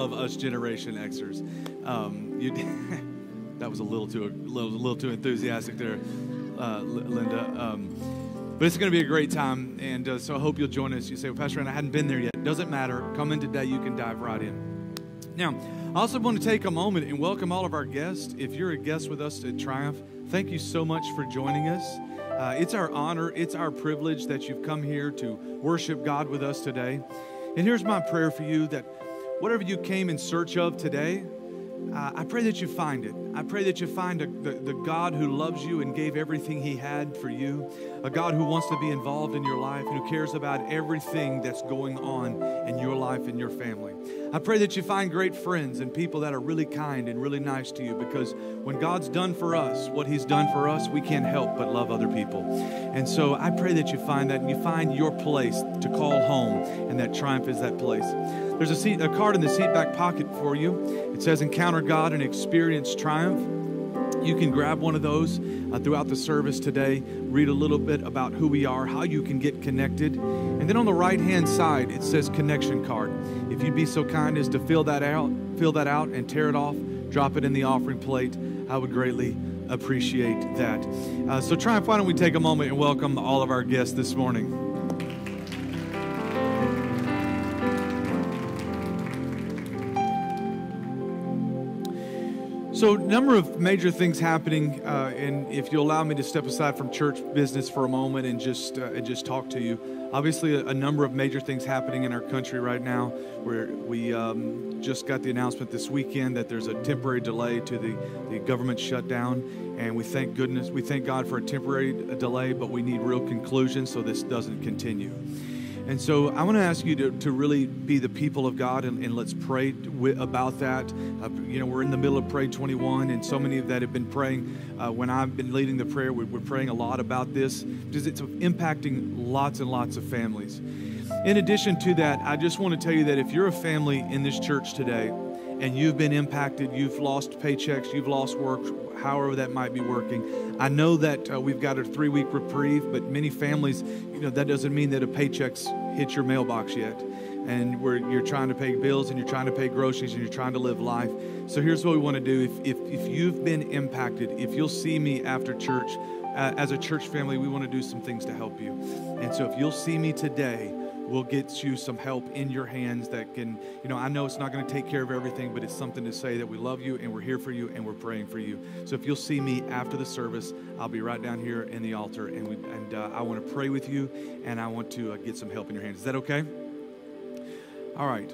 of us Generation Xers. Um, you, that was a little too a little, a little too enthusiastic there, uh, Linda. Um, but it's going to be a great time, and uh, so I hope you'll join us. You say, well, Pastor, I hadn't been there yet. Doesn't matter. Come in today. You can dive right in. Now, I also want to take a moment and welcome all of our guests. If you're a guest with us at Triumph, thank you so much for joining us. Uh, it's our honor, it's our privilege that you've come here to worship God with us today. And here's my prayer for you that whatever you came in search of today, uh, I pray that you find it. I pray that you find a, the, the God who loves you and gave everything he had for you, a God who wants to be involved in your life and who cares about everything that's going on in your life and your family. I pray that you find great friends and people that are really kind and really nice to you because when God's done for us what He's done for us, we can't help but love other people. And so I pray that you find that and you find your place to call home and that triumph is that place. There's a, seat, a card in the seat back pocket for you. It says Encounter God and Experience Triumph. You can grab one of those uh, throughout the service today, read a little bit about who we are, how you can get connected. And then on the right hand side, it says connection card. If you'd be so kind as to fill that out, fill that out and tear it off, drop it in the offering plate, I would greatly appreciate that. Uh, so, Triumph, why don't we take a moment and welcome all of our guests this morning? So, number of major things happening, uh, and if you allow me to step aside from church business for a moment and just uh, and just talk to you, obviously a, a, number of major things happening in our country right now. Where we um, just got the announcement this weekend that there's a temporary delay to the, the government shutdown, and we thank goodness, we thank God for a temporary delay, but we need real conclusion so this doesn't continue. And so I want to ask you to, to really be the people of God and, and let's pray about that. Uh, you know, we're in the middle of Pray 21, and so many of that have been praying. Uh, when I've been leading the prayer, we're, we're praying a lot about this because it's impacting lots and lots of families. In addition to that, I just want to tell you that if you're a family in this church today and you've been impacted, you've lost paychecks, you've lost work, however that might be working. I know that uh, we've got a three week reprieve, but many families, you know, that doesn't mean that a paycheck's hit your mailbox yet. And where you're trying to pay bills and you're trying to pay groceries and you're trying to live life. So here's what we want to do. If, if, if you've been impacted, if you'll see me after church, uh, as a church family, we want to do some things to help you. And so if you'll see me today, we'll get you some help in your hands that can, you know, I know it's not going to take care of everything, but it's something to say that we love you and we're here for you and we're praying for you. So if you'll see me after the service, I'll be right down here in the altar and we, and uh, I want to pray with you and I want to uh, get some help in your hands. Is that okay? All right.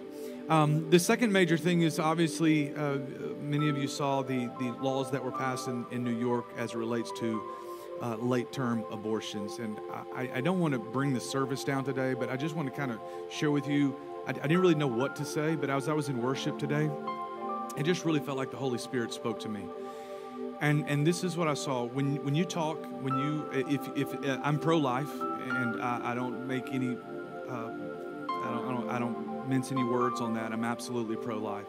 Um, the second major thing is obviously uh, many of you saw the, the laws that were passed in, in New York as it relates to uh, late term abortions. And I, I don't want to bring the service down today, but I just want to kind of share with you. I, I didn't really know what to say, but as I was in worship today, it just really felt like the Holy Spirit spoke to me. And, and this is what I saw when when you talk when you if if uh, I'm pro life and I, I, don't make any uh, I, don't, I don't I don't mince any words on that I'm absolutely pro life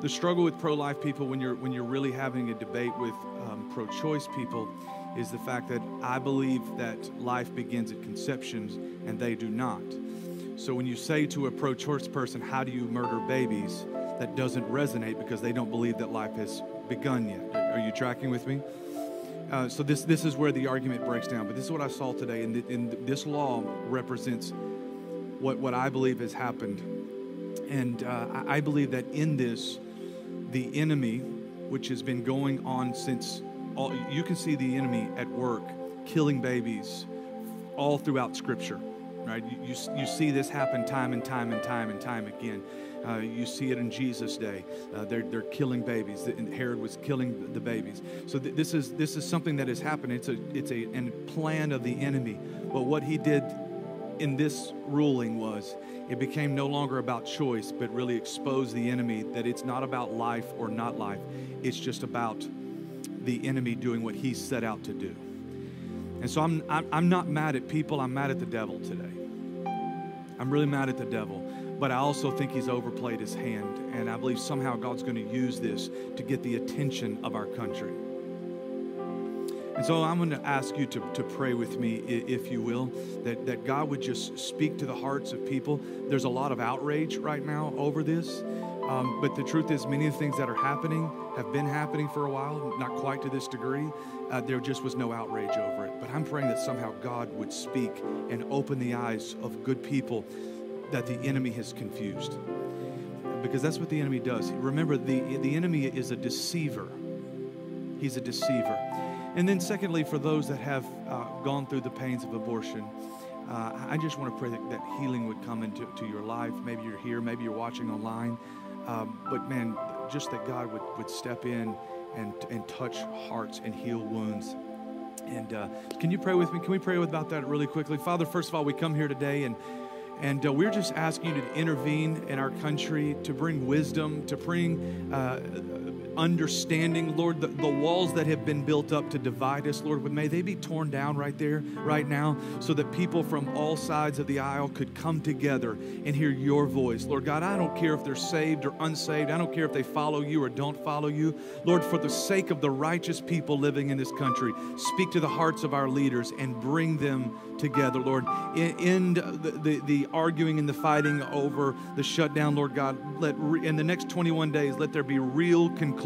the struggle with pro-life people when you're when you're really having a debate with um, pro-choice people is the fact that I believe that life begins at conception and they do not. So when you say to a pro choice person, How do you murder babies? that doesn't resonate because they don't believe that life has begun yet. Are you tracking with me? Uh, so this this is where the argument breaks down. But this is what I saw today, and, and this law represents what what I believe has happened, and uh, I believe that in this, the enemy, which has been going on since all, you can see the enemy at work killing babies all throughout Scripture, right? You, you, you see this happen time and time and time and time again. Uh, you see it in Jesus' day. Uh, they're, they're killing babies. Herod was killing the babies. So th- this is this is something that has happened. It's a it's a, a plan of the enemy. But what he did in this ruling was it became no longer about choice, but really exposed the enemy that it's not about life or not life. It's just about the enemy doing what he set out to do. And so I'm, I'm not mad at people, I'm mad at the devil today. I'm really mad at the devil. But I also think he's overplayed his hand. And I believe somehow God's going to use this to get the attention of our country. And so I'm going to ask you to, to pray with me, if you will, that, that God would just speak to the hearts of people. There's a lot of outrage right now over this. Um, but the truth is, many of the things that are happening have been happening for a while, not quite to this degree. Uh, there just was no outrage over it. But I'm praying that somehow God would speak and open the eyes of good people that the enemy has confused. Because that's what the enemy does. Remember, the, the enemy is a deceiver, he's a deceiver. And then, secondly, for those that have uh, gone through the pains of abortion, uh, I just want to pray that, that healing would come into to your life. Maybe you're here, maybe you're watching online. Um, but man, just that God would, would step in and, and touch hearts and heal wounds. And uh, can you pray with me? Can we pray about that really quickly? Father, first of all, we come here today and and uh, we're just asking you to intervene in our country, to bring wisdom, to bring uh, understanding, Lord, the, the walls that have been built up to divide us, Lord, may they be torn down right there, right now, so that people from all sides of the aisle could come together and hear your voice. Lord God, I don't care if they're saved or unsaved. I don't care if they follow you or don't follow you. Lord, for the sake of the righteous people living in this country, speak to the hearts of our leaders and bring them together, Lord. End the, the, the, arguing and the fighting over the shutdown, Lord God. Let in the next 21 days, let there be real conclusions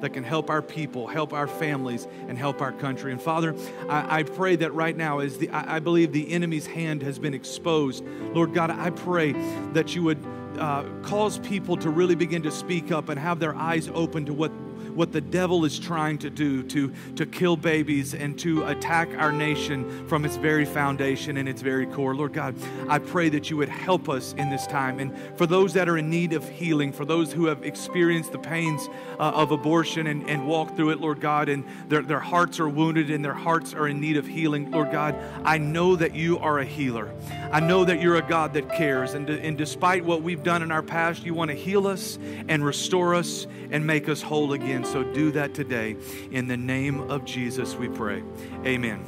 that can help our people, help our families, and help our country. And Father, I, I pray that right now, as the I, I believe the enemy's hand has been exposed, Lord God, I pray that you would uh, cause people to really begin to speak up and have their eyes open to what what the devil is trying to do to, to kill babies and to attack our nation from its very foundation and its very core. Lord God, I pray that you would help us in this time. And for those that are in need of healing, for those who have experienced the pains uh, of abortion and, and walked through it, Lord God, and their, their hearts are wounded and their hearts are in need of healing, Lord God, I know that you are a healer. I know that you're a God that cares. And, and despite what we've done in our past, you want to heal us and restore us and make us whole again. So do that today. In the name of Jesus, we pray. Amen.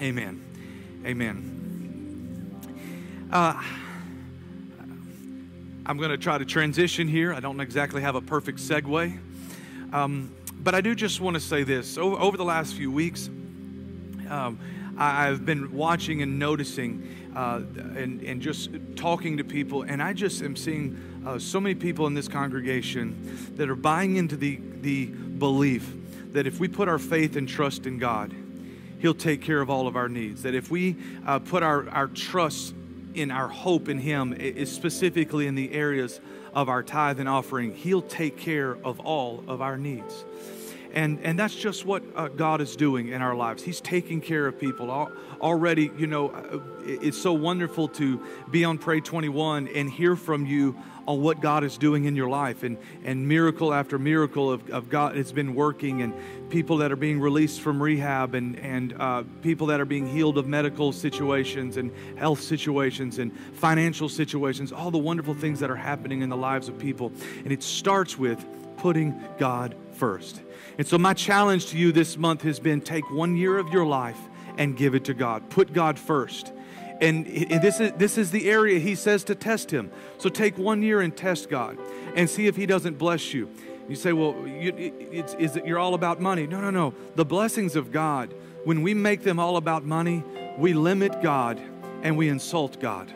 Amen. Amen. Uh, I'm going to try to transition here. I don't exactly have a perfect segue. Um, but I do just want to say this. Over, over the last few weeks, um, I've been watching and noticing uh, and, and just talking to people, and I just am seeing uh, so many people in this congregation that are buying into the, the belief that if we put our faith and trust in God, He'll take care of all of our needs. That if we uh, put our, our trust in our hope in Him, is specifically in the areas of our tithe and offering, He'll take care of all of our needs. And, and that's just what uh, God is doing in our lives. He's taking care of people. Already, you know, uh, it's so wonderful to be on Pray 21 and hear from you on what God is doing in your life. And, and miracle after miracle of, of God has been working, and people that are being released from rehab, and, and uh, people that are being healed of medical situations, and health situations, and financial situations, all the wonderful things that are happening in the lives of people. And it starts with putting God first. And so, my challenge to you this month has been take one year of your life and give it to God. Put God first. And this is, this is the area he says to test him. So, take one year and test God and see if he doesn't bless you. You say, well, you, it's, is it, you're all about money. No, no, no. The blessings of God, when we make them all about money, we limit God and we insult God.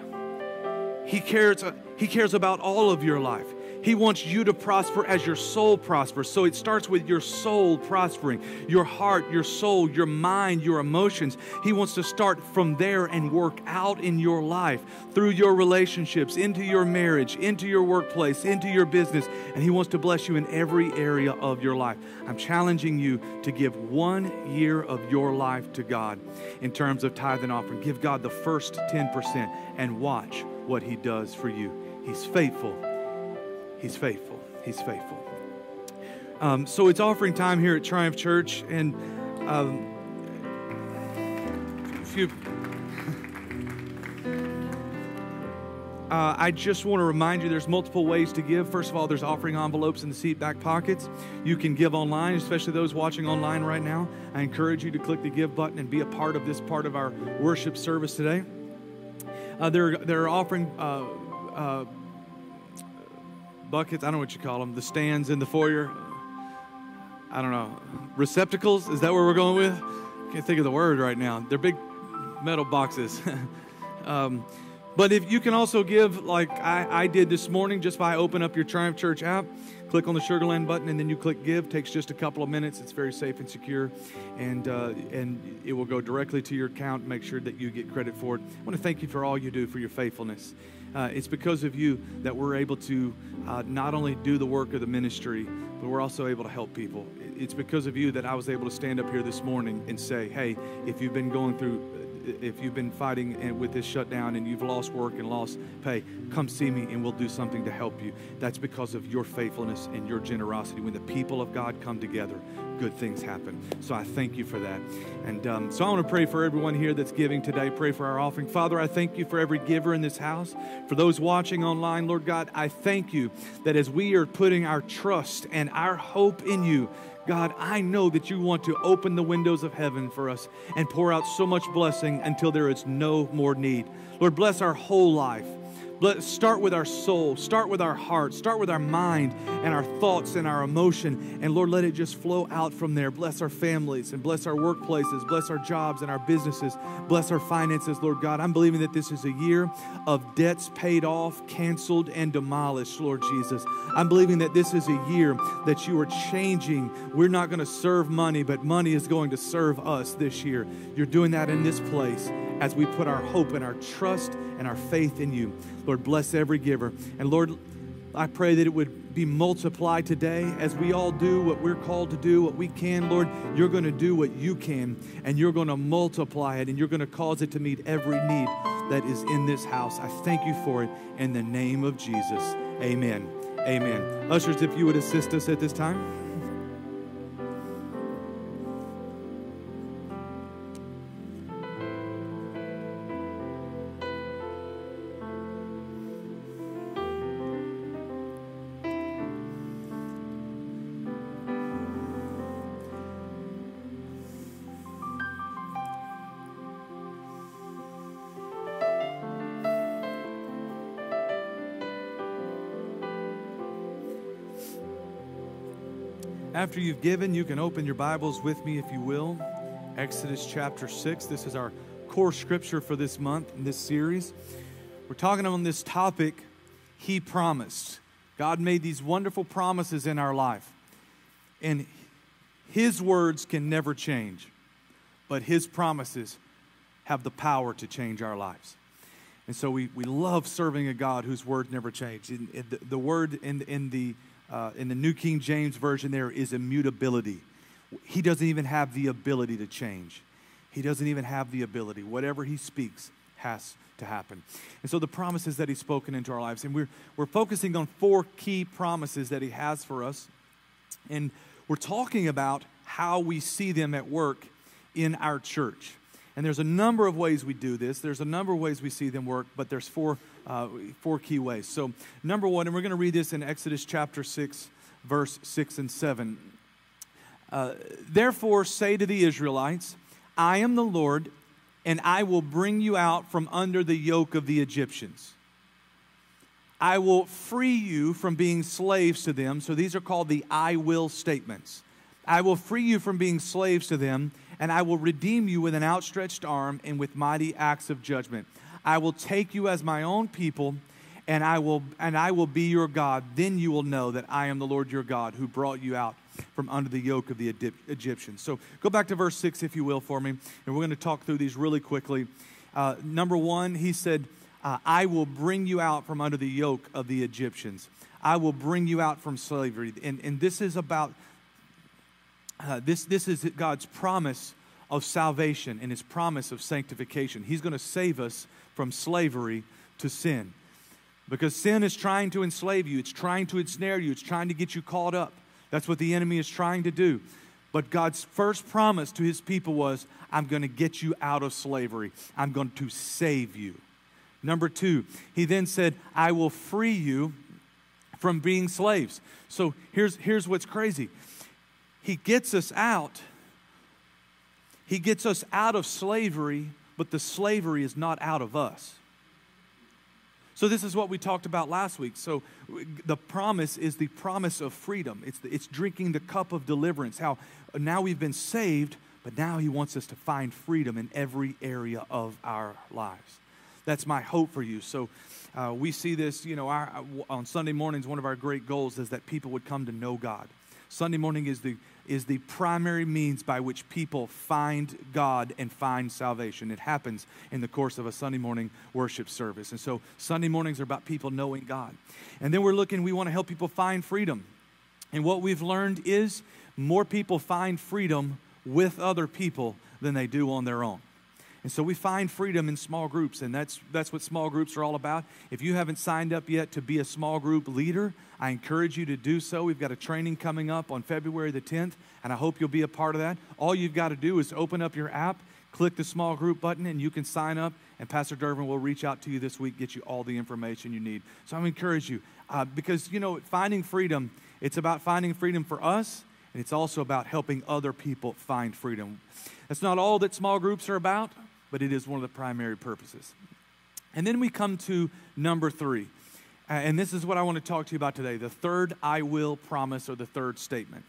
He cares, he cares about all of your life. He wants you to prosper as your soul prospers. So it starts with your soul prospering, your heart, your soul, your mind, your emotions. He wants to start from there and work out in your life through your relationships, into your marriage, into your workplace, into your business. And He wants to bless you in every area of your life. I'm challenging you to give one year of your life to God in terms of tithe and offering. Give God the first 10% and watch what He does for you. He's faithful He's faithful. He's faithful. Um, so it's offering time here at Triumph Church, and um, if you, uh, I just want to remind you there's multiple ways to give. First of all, there's offering envelopes in the seat back pockets. You can give online, especially those watching online right now. I encourage you to click the give button and be a part of this part of our worship service today. Uh, there, there are offering uh, uh buckets. I don't know what you call them. The stands in the foyer. I don't know. Receptacles? Is that where we're going with? Can't think of the word right now. They're big metal boxes. um, But if you can also give, like I, I did this morning, just by open up your Triumph Church app, click on the Sugarland button, and then you click Give. takes just a couple of minutes. It's very safe and secure, and uh, and it will go directly to your account. Make sure that you get credit for it. I want to thank you for all you do for your faithfulness. Uh, it's because of you that we're able to uh, not only do the work of the ministry, but we're also able to help people. It's because of you that I was able to stand up here this morning and say, hey, if you've been going through if you've been fighting with this shutdown and you've lost work and lost pay, come see me and we'll do something to help you. That's because of your faithfulness and your generosity. When the people of God come together, good things happen. So I thank you for that. And um, so I want to pray for everyone here that's giving today. Pray for our offering. Father, I thank you for every giver in this house. For those watching online, Lord God, I thank you that as we are putting our trust and our hope in you, God, I know that you want to open the windows of heaven for us and pour out so much blessing until there is no more need. Lord, bless our whole life. Let start with our soul, start with our heart, start with our mind and our thoughts and our emotion. And Lord, let it just flow out from there. Bless our families and bless our workplaces, bless our jobs and our businesses, bless our finances, Lord God. I'm believing that this is a year of debts paid off, canceled, and demolished, Lord Jesus. I'm believing that this is a year that you are changing. We're not going to serve money, but money is going to serve us this year. You're doing that in this place as we put our hope and our trust and our faith in you. Lord, bless every giver. And Lord, I pray that it would be multiplied today as we all do what we're called to do, what we can. Lord, you're going to do what you can, and you're going to multiply it, and you're going to cause it to meet every need that is in this house. I thank you for it in the name of Jesus. Amen. Amen. Ushers, if you would assist us at this time. After you've given, you can open your Bibles with me if you will. Exodus chapter 6. This is our core scripture for this month in this series. We're talking on this topic, He promised. God made these wonderful promises in our life. And His words can never change, but His promises have the power to change our lives. And so we, we love serving a God whose words never change. In, in the, the, word in, in the uh, in the New King James Version, there is immutability. He doesn't even have the ability to change. He doesn't even have the ability. Whatever he speaks has to happen. And so the promises that he's spoken into our lives, and we're, we're focusing on four key promises that he has for us. And we're talking about how we see them at work in our church. And there's a number of ways we do this. There's a number of ways we see them work, but there's four uh, four key ways. So, number one, and we're going to read this in Exodus chapter 6, verse 6 and 7. Uh, Therefore, say to the Israelites, I am the Lord, and I will bring you out from under the yoke of the Egyptians. I will free you from being slaves to them. So these are called the I will statements. I will free you from being slaves to them, and I will redeem you with an outstretched arm and with mighty acts of judgment. I will take you as my own people, and I will and I will be your God. Then you will know that I am the Lord your God who brought you out from under the yoke of the Egyptians. So go back to verse 6, if you will, for me. And we're going to talk through these really quickly. Uh, number one, he said, uh, I will bring you out from under the yoke of the Egyptians. I will bring you out from slavery. And, and this is about, uh, this, this is God's promise of salvation and his promise of sanctification. He's going to save us from slavery to sin. Because sin is trying to enslave you, it's trying to ensnare you, it's trying to get you caught up. That's what the enemy is trying to do. But God's first promise to his people was, I'm going to get you out of slavery, I'm going to save you. Number two, he then said, I will free you from being slaves. So here's, here's what's crazy He gets us out, He gets us out of slavery but the slavery is not out of us. So, this is what we talked about last week. So, the promise is the promise of freedom. It's, the, it's drinking the cup of deliverance. How now we've been saved, but now He wants us to find freedom in every area of our lives. that's my hope for you. So uh, we see this, you know, our, on Sunday mornings, one of our great goals is that people would come to know God. Sunday morning is the is the primary means by which people find God and find salvation. It happens in the course of a Sunday morning worship service. And so Sunday mornings are about people knowing God. And then we're looking, we want to help people find freedom. And what we've learned is more people find freedom with other people than they do on their own. And so we find freedom in small groups, and that's, that's what small groups are all about. If you haven't signed up yet to be a small group leader, I encourage you to do so. We've got a training coming up on February the 10th, and I hope you'll be a part of that. All you've got to do is open up your app, click the small group button, and you can sign up. And Pastor Dervin will reach out to you this week, get you all the information you need. So I encourage you uh, because, you know, finding freedom, it's about finding freedom for us, and it's also about helping other people find freedom. That's not all that small groups are about but it is one of the primary purposes. And then we come to number three. Uh, and this is what I want to talk to you about today the third I will promise, or the third statement.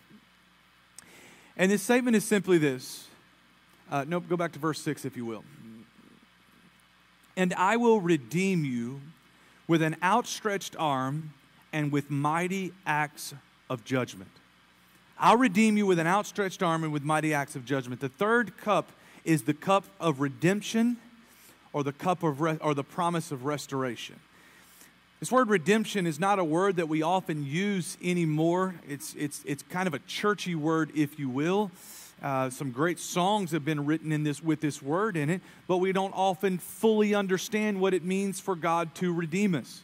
And this statement is simply this. Uh, nope, go back to verse 6, if you will. And I will redeem you with an outstretched arm and with mighty acts of judgment. I'll redeem you with an outstretched arm and with mighty acts of judgment. The third cup is the cup of redemption or the cup of re- or the promise of restoration. This word redemption is not a word that we often use anymore. It's, it's, it's kind of a churchy word, if you will. Uh, some great songs have been written in this with this word in it, but we don't often fully understand what it means for God to redeem us.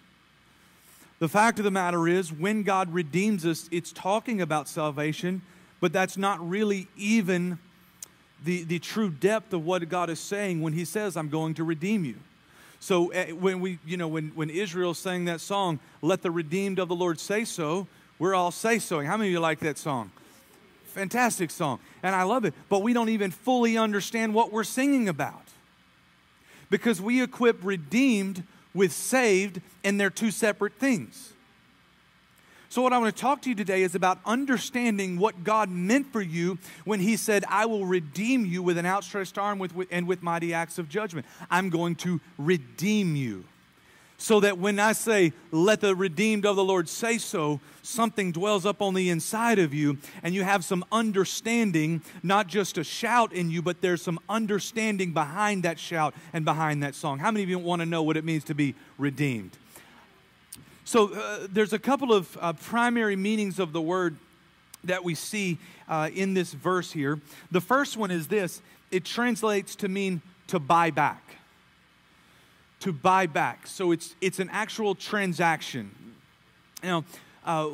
The fact of the matter is, when God redeems us, it's talking about salvation, but that's not really even the, the true depth of what God is saying when He says, I'm going to redeem you. So uh, when we, you know, when, when Israel sang that song, Let the redeemed of the Lord say so, we're all say soing. How many of you like that song? Fantastic song. And I love it. But we don't even fully understand what we're singing about. Because we equip redeemed with saved, and they're two separate things. So, what I want to talk to you today is about understanding what God meant for you when He said, I will redeem you with an outstretched arm and with mighty acts of judgment. I'm going to redeem you. So that when I say, let the redeemed of the Lord say so, something dwells up on the inside of you, and you have some understanding, not just a shout in you, but there's some understanding behind that shout and behind that song. How many of you want to know what it means to be redeemed? So uh, there's a couple of uh, primary meanings of the word that we see uh, in this verse here. The first one is this it translates to mean to buy back. To buy back. So it's, it's an actual transaction. Now, uh,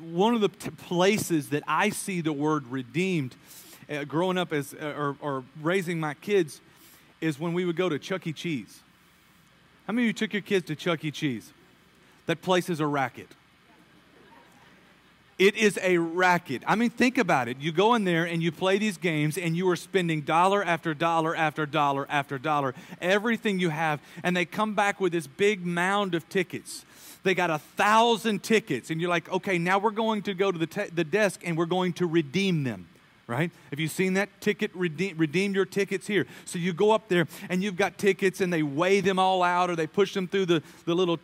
one of the t- places that I see the word redeemed uh, growing up as, uh, or, or raising my kids is when we would go to Chuck E. Cheese. How many of you took your kids to Chuck E. Cheese? That place is a racket. It is a racket. I mean, think about it. You go in there and you play these games, and you are spending dollar after dollar after dollar after dollar, everything you have, and they come back with this big mound of tickets. They got a thousand tickets, and you're like, okay, now we're going to go to the, te- the desk and we're going to redeem them right? Have you seen that? Ticket, redeem, redeem your tickets here. So you go up there and you've got tickets and they weigh them all out or they push them through the, the little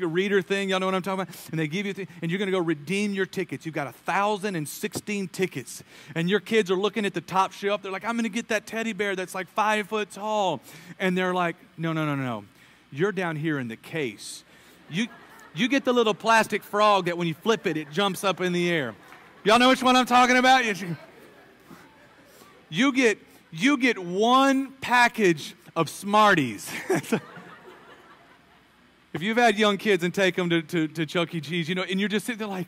reader thing. Y'all know what I'm talking about? And they give you, th- and you're going to go redeem your tickets. You've got a 1,016 tickets. And your kids are looking at the top shelf. They're like, I'm going to get that teddy bear that's like five foot tall. And they're like, no, no, no, no. You're down here in the case. You, you get the little plastic frog that when you flip it, it jumps up in the air. Y'all know which one I'm talking about? You get you get one package of Smarties. if you've had young kids and take them to, to, to Chuck E. Cheese, you know, and you're just sitting there like,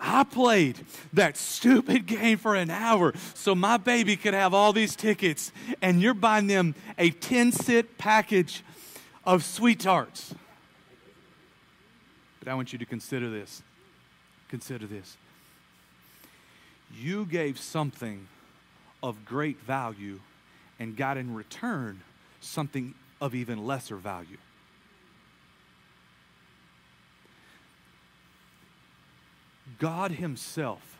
I played that stupid game for an hour so my baby could have all these tickets, and you're buying them a 10 cent package of sweet tarts. But I want you to consider this. Consider this. You gave something of great value and got in return something of even lesser value. God Himself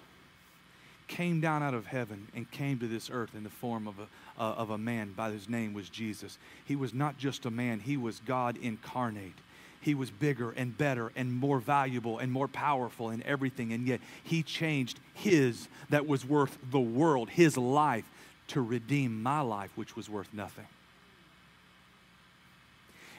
came down out of heaven and came to this earth in the form of a, uh, of a man by whose name was Jesus. He was not just a man, he was God incarnate. He was bigger and better and more valuable and more powerful in everything. And yet he changed his that was worth the world, his life, to redeem my life, which was worth nothing.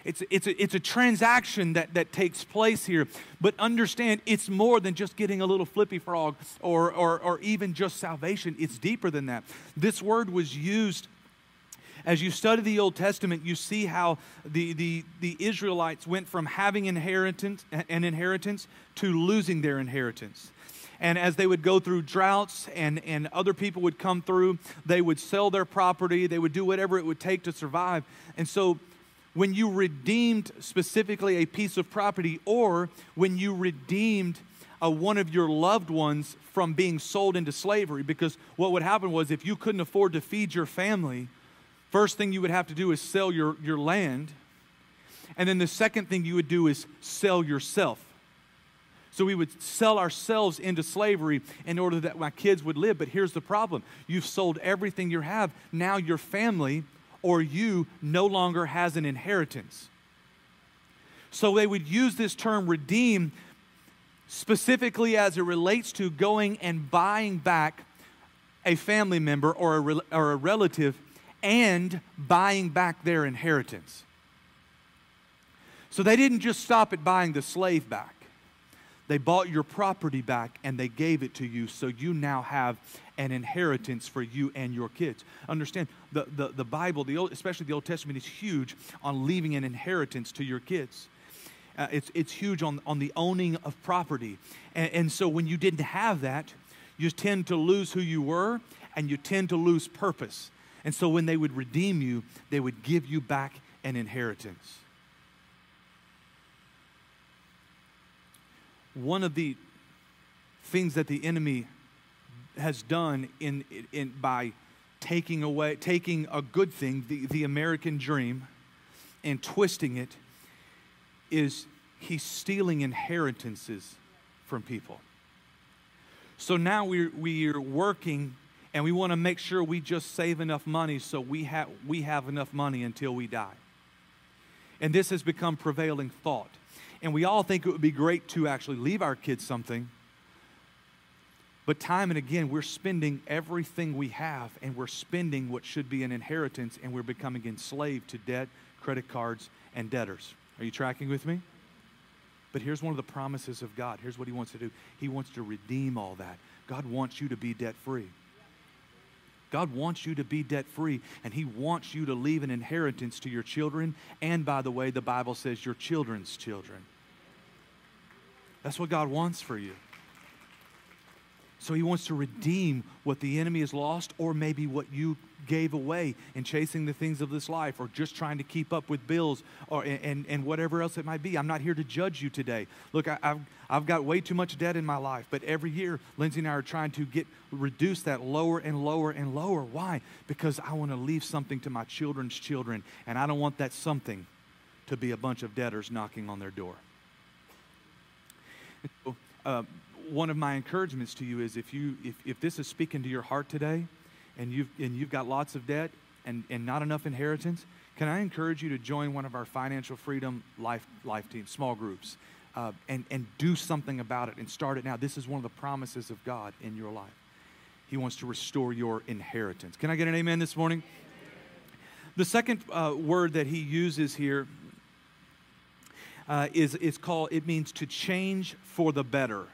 It's, it's, a, it's a transaction that, that takes place here. But understand, it's more than just getting a little flippy frog or, or, or even just salvation. It's deeper than that. This word was used as you study the Old Testament, you see how the, the, the Israelites went from having inheritance, an inheritance to losing their inheritance. And as they would go through droughts and, and other people would come through, they would sell their property, they would do whatever it would take to survive. And so when you redeemed specifically a piece of property or when you redeemed uh, one of your loved ones from being sold into slavery because what would happen was if you couldn't afford to feed your family first thing you would have to do is sell your, your land and then the second thing you would do is sell yourself. So we would sell ourselves into slavery in order that my kids would live. But here's the problem. You've sold everything you have. Now your family or you no longer has an inheritance. So they would use this term redeem specifically as it relates to going and buying back a family member or a, or a relative and buying back their inheritance. So they didn't just stop at buying the slave back. They bought your property back and they gave it to you, so you now have an inheritance for you and your kids. Understand, the, the, the Bible, the Old, especially the Old Testament, is huge on leaving an inheritance to your kids. Uh, it's, it's huge on, on the owning of property. And, and so when you didn't have that, you tend to lose who you were and you tend to lose purpose. And so when they would redeem you, they would give you back an inheritance. one of the things that the enemy has done in, in, by taking away, taking a good thing, the, the American dream, and twisting it, is he's stealing inheritances from people. So now we're, we're working and we want to make sure we just save enough money so we, have we have enough money until we die. And this has become prevailing thought. And we all think it would be great to actually leave our kids something. But time and again, we're spending everything we have and we're spending what should be an inheritance and we're becoming enslaved to debt, credit cards, and debtors. Are you tracking with me? But here's one of the promises of God. Here's what He wants to do He wants to redeem all that. God wants you to be debt free. God wants you to be debt free, and He wants you to leave an inheritance to your children. And by the way, the Bible says your children's children. That's what God wants for you. So He wants to redeem what the enemy has lost, or maybe what you gave away in chasing the things of this life, or just trying to keep up with bills, or and, and whatever else it might be. I'm not here to judge you today. Look, I, have I've got way too much debt in my life, but every year Lindsay and I are trying to get reduce that lower and lower and lower. Why? Because I want to leave something to my children's children, and I don't want that something to be a bunch of debtors knocking on their door. Uh, one of my encouragements to you is if you if, if this is speaking to your heart today and you've and you've got lots of debt and, and not enough inheritance, can I encourage you to join one of our financial freedom life life teams, small groups, uh, and and do something about it and start it now. This is one of the promises of God in your life. He wants to restore your inheritance. Can I get an amen this morning? The second uh, word that he uses here uh, is, is called, it means to change for the better.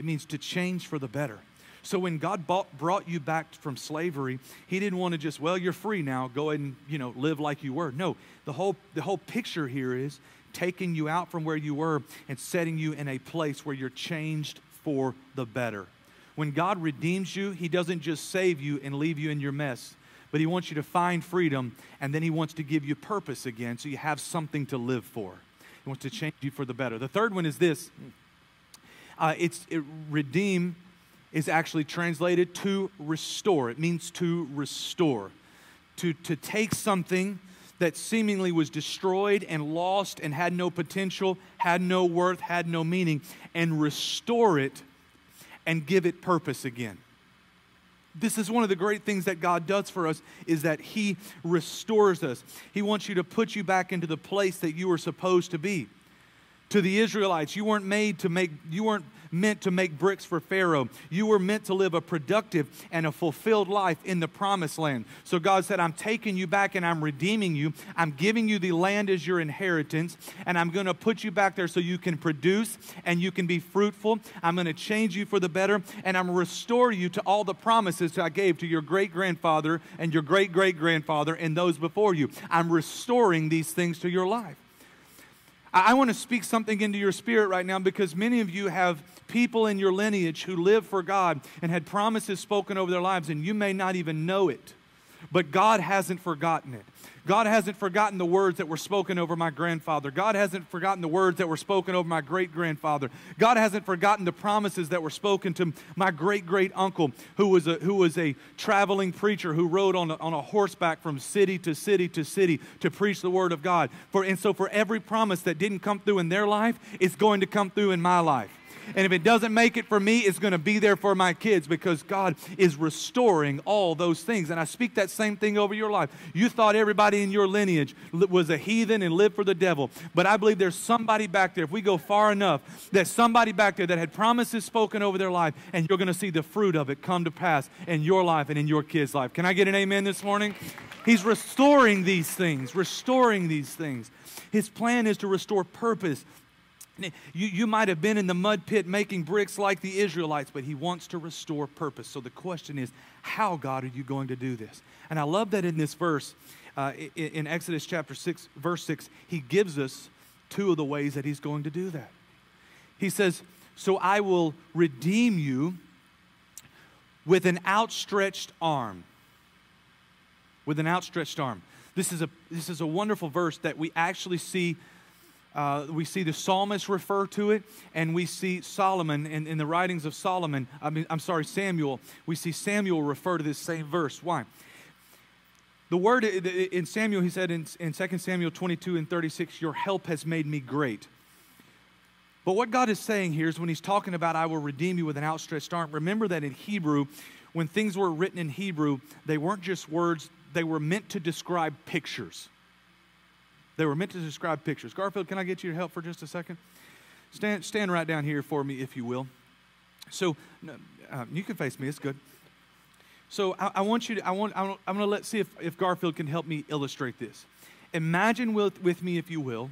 It means to change for the better. So when God bought, brought you back from slavery, He didn't want to just, well, you're free now, go ahead and you know live like you were. No, the whole the whole picture here is taking you out from where you were and setting you in a place where you're changed for the better. When God redeems you, He doesn't just save you and leave you in your mess, but He wants you to find freedom and then He wants to give you purpose again so you have something to live for. He wants to change you for the better. The third one is this uh, it's it, redeem is actually translated to restore. It means to restore, to, to take something that seemingly was destroyed and lost and had no potential, had no worth, had no meaning, and restore it and give it purpose again. This is one of the great things that God does for us is that he restores us. He wants you to put you back into the place that you were supposed to be. To the Israelites, you weren't made to make you weren't meant to make bricks for Pharaoh. You were meant to live a productive and a fulfilled life in the promised land. So God said, I'm taking you back and I'm redeeming you. I'm giving you the land as your inheritance, and I'm going to put you back there so you can produce and you can be fruitful. I'm going to change you for the better, and I'm going to restore you to all the promises I gave to your great grandfather and your great great grandfather and those before you. I'm restoring these things to your life. I want to speak something into your spirit right now because many of you have people in your lineage who live for God and had promises spoken over their lives, and you may not even know it. But God hasn't forgotten it. God hasn't forgotten the words that were spoken over my grandfather. God hasn't forgotten the words that were spoken over my great grandfather. God hasn't forgotten the promises that were spoken to my great great uncle, who was a, who was a traveling preacher who rode on a, on a horseback from city to city to city to preach the word of God. For, and so, for every promise that didn't come through in their life, it's going to come through in my life. And if it doesn't make it for me, it's going to be there for my kids because God is restoring all those things. And I speak that same thing over your life. You thought everybody in your lineage was a heathen and lived for the devil. But I believe there's somebody back there, if we go far enough, that somebody back there that had promises spoken over their life, and you're going to see the fruit of it come to pass in your life and in your kids' life. Can I get an amen this morning? He's restoring these things, restoring these things. His plan is to restore purpose you, you might have been in the mud pit making bricks like the Israelites, but He wants to restore purpose. So the question is, how, God, are you going to do this? And I love that in this verse, uh, in, in Exodus chapter 6, verse 6, He gives us two of the ways that He's going to do that. He says, So I will redeem you with an outstretched arm. With an outstretched arm. This is a, this is a wonderful verse that we actually see uh, we see the psalmist refer to it, and we see Solomon in, in the writings of Solomon. I mean, I'm sorry, Samuel. We see Samuel refer to this same verse. Why? The word in Samuel, he said in, in 2 Samuel 22 and 36, Your help has made me great. But what God is saying here is when he's talking about, I will redeem you with an outstretched arm, remember that in Hebrew, when things were written in Hebrew, they weren't just words, they were meant to describe pictures. They were meant to describe pictures. Garfield, can I get you to help for just a second? Stand, stand right down here for me, if you will. So, uh, you can face me, it's good. So, I, I want you to, I want, I am going to let see if, if Garfield can help me illustrate this. Imagine with, with me, if you will,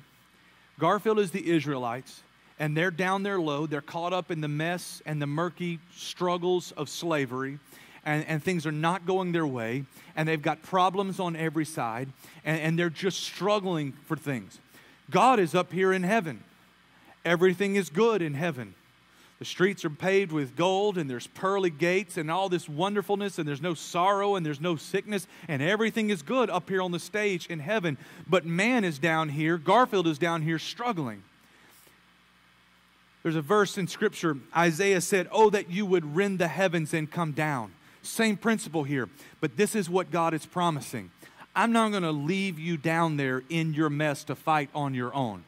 Garfield is the Israelites, and they're down there low. They're caught up in the mess and the murky struggles of slavery and, and things are not going their way, and they've got problems on every side, and, and they're just struggling for things. God is up here in heaven. Everything is good in heaven. The streets are paved with gold, and there's pearly gates, and all this wonderfulness, and there's no sorrow, and there's no sickness, and everything is good up here on the stage in heaven. But man is down here, Garfield is down here struggling. There's a verse in Scripture, Isaiah said, Oh, that you would rend the heavens and come down. Same principle here, but this is what God is promising. I'm not going to leave you down there in your mess to fight on your own,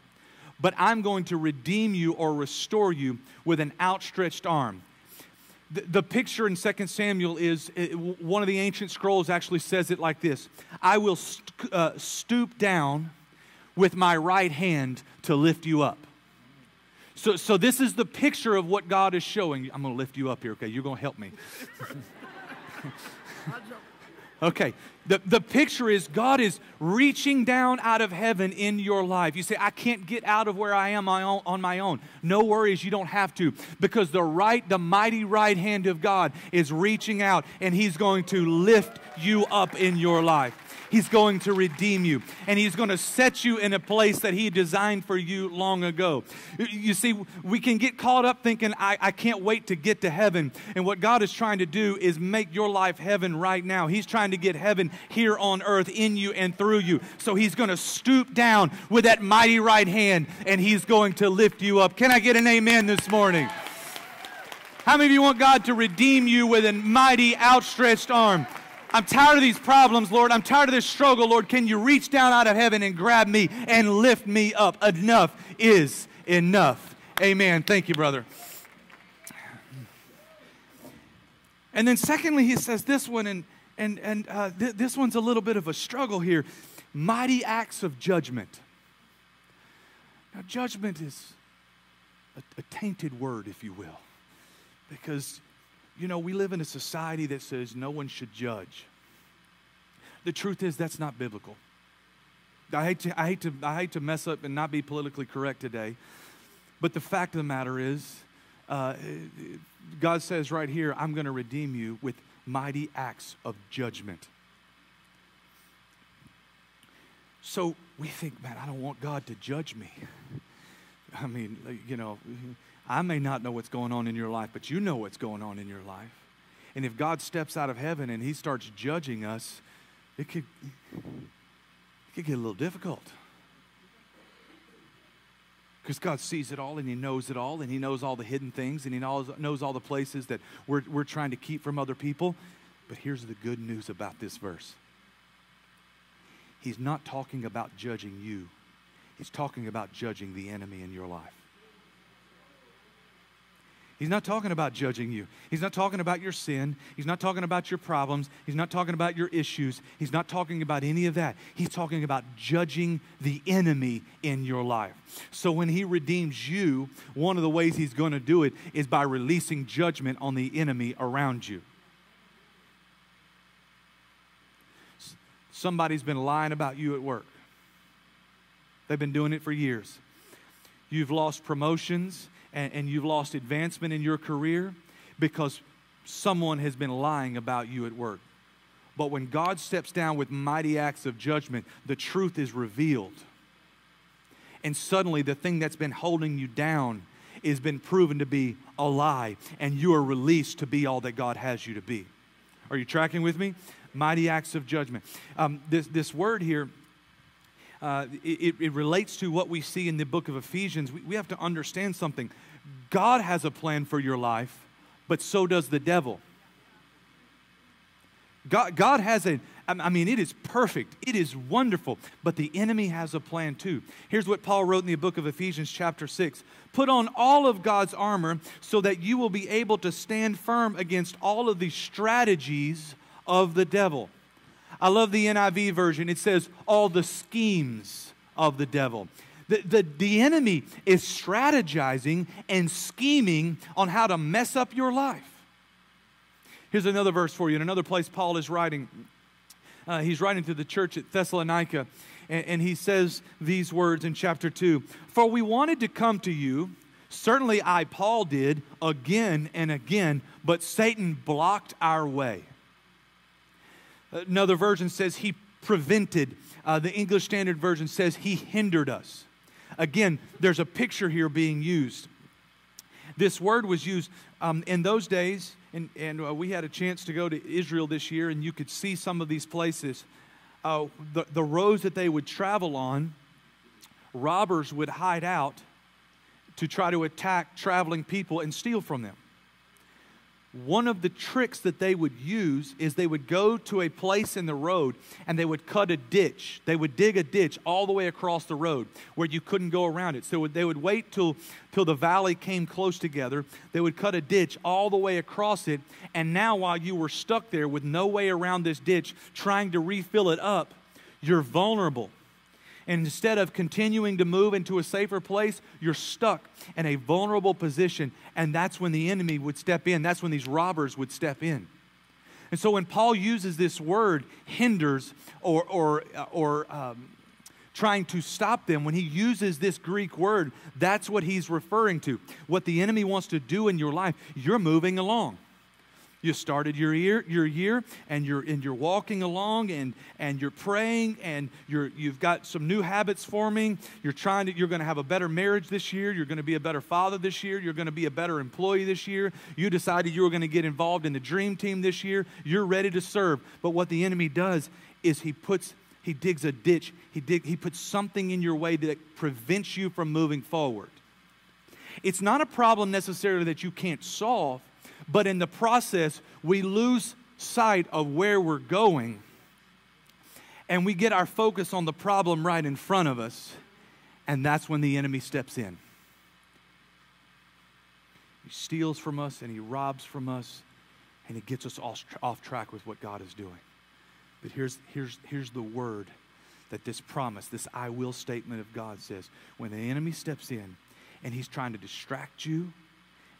but I'm going to redeem you or restore you with an outstretched arm. The, the picture in 2 Samuel is it, one of the ancient scrolls actually says it like this I will st- uh, stoop down with my right hand to lift you up. So, so this is the picture of what God is showing. I'm going to lift you up here, okay? You're going to help me. Okay, the, the picture is God is reaching down out of heaven in your life. You say, I can't get out of where I am on my own. No worries, you don't have to, because the right, the mighty right hand of God is reaching out and He's going to lift you up in your life. He's going to redeem you, and He's going to set you in a place that He designed for you long ago. You see, we can get caught up thinking, I, I can't wait to get to heaven. And what God is trying to do is make your life heaven right now. He's trying to get heaven here on earth in you and through you. So He's going to stoop down with that mighty right hand, and He's going to lift you up. Can I get an amen this morning? How many of you want God to redeem you with a mighty outstretched arm? I'm tired of these problems, Lord. I'm tired of this struggle, Lord. Can you reach down out of heaven and grab me and lift me up? Enough is enough. Amen. Thank you, brother. And then, secondly, he says this one, and, and, and uh, th- this one's a little bit of a struggle here mighty acts of judgment. Now, judgment is a, a tainted word, if you will, because, you know, we live in a society that says no one should judge. The truth is, that's not biblical. I hate to, I hate to, I hate to mess up and not be politically correct today, but the fact of the matter is, uh, God says right here, I'm going to redeem you with mighty acts of judgment. So we think, man, I don't want God to judge me. I mean, you know, I may not know what's going on in your life, but you know what's going on in your life. And if God steps out of heaven and he starts judging us, it could, it could get a little difficult. Because God sees it all and He knows it all and He knows all the hidden things and He knows, knows all the places that we're, we're trying to keep from other people. But here's the good news about this verse He's not talking about judging you, He's talking about judging the enemy in your life. He's not talking about judging you. He's not talking about your sin. He's not talking about your problems. He's not talking about your issues. He's not talking about any of that. He's talking about judging the enemy in your life. So when he redeems you, one of the ways he's going to do it is by releasing judgment on the enemy around you. Somebody's been lying about you at work. They've been doing it for years. You've lost promotions and, and you've lost advancement in your career because someone has been lying about you at work. But when God steps down with mighty acts of judgment, the truth is revealed. And suddenly, the thing that's been holding you down has been proven to be a lie, and you are released to be all that God has you to be. Are you tracking with me? Mighty acts of judgment. Um, this, this word here uh, it, it, relates to what we see in the book of Ephesians. We, we have to understand something. God has a plan for your life, but so does the devil. God, God has a, I mean, it is perfect. It is wonderful. But the enemy has a plan too. Here's what Paul wrote in the book of Ephesians, chapter 6 Put on all of God's armor so that you will be able to stand firm against all of the strategies of the devil. I love the NIV version. It says, all the schemes of the devil. The, the, the enemy is strategizing and scheming on how to mess up your life. Here's another verse for you. In another place, Paul is writing. Uh, he's writing to the church at Thessalonica, and, and he says these words in chapter 2 For we wanted to come to you, certainly I, Paul, did again and again, but Satan blocked our way. Another version says he prevented. Uh, the English Standard Version says he hindered us. Again, there's a picture here being used. This word was used um, in those days, and, and uh, we had a chance to go to Israel this year, and you could see some of these places. Uh, the, the roads that they would travel on, robbers would hide out to try to attack traveling people and steal from them one of the tricks that they would use is they would go to a place in the road and they would cut a ditch. They would dig a ditch all the way across the road where you couldn't go around it. So they would wait till, till the valley came close together. They would cut a ditch all the way across it. And now, while you were stuck there with no way around this ditch, trying to refill it up, you're vulnerable. And instead of continuing to move into a safer place, you're stuck in a vulnerable position. And that's when the enemy would step in. That's when these robbers would step in. And so when Paul uses this word, hinders or, or, or um, trying to stop them, when he uses this Greek word, that's what he's referring to. What the enemy wants to do in your life, you're moving along. You started your year, your year and you're and you're walking along and and you're praying and you're you've got some new habits forming. You're trying to you're going to have a better marriage this year. You're going to be a better father this year. You're going to be a better employee this year. You decided you were going to get involved in the dream team this year. You're ready to serve. But what the enemy does is he puts he digs a ditch. He dig he puts something in your way that prevents you from moving forward. It's not a problem necessarily that you can't solve but in the process, we lose sight of where we're going and we get our focus on the problem right in front of us, and that's when the enemy steps in. He steals from us and he robs from us and he gets us off, off track with what God is doing. But here's, here's, here's the word that this promise, this I will statement of God says when the enemy steps in and he's trying to distract you,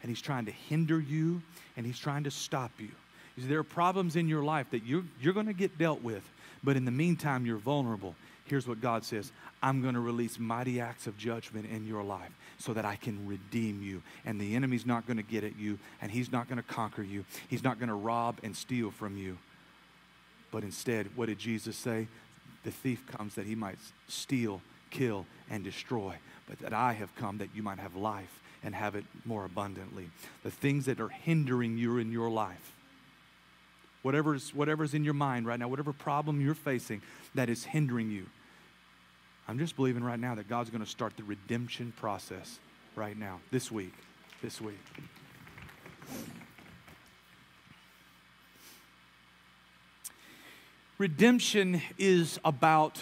and he's trying to hinder you, and he's trying to stop you. See, there are problems in your life that you're, you're going to get dealt with, but in the meantime, you're vulnerable. Here's what God says I'm going to release mighty acts of judgment in your life so that I can redeem you. And the enemy's not going to get at you, and he's not going to conquer you. He's not going to rob and steal from you. But instead, what did Jesus say? The thief comes that he might steal, kill, and destroy, but that I have come that you might have life and have it more abundantly. The things that are hindering you in your life, whatever's, whatever's in your mind right now, whatever problem you're facing that is hindering you, I'm just believing right now that God's going to start the redemption process right now, this week. This week. Redemption is about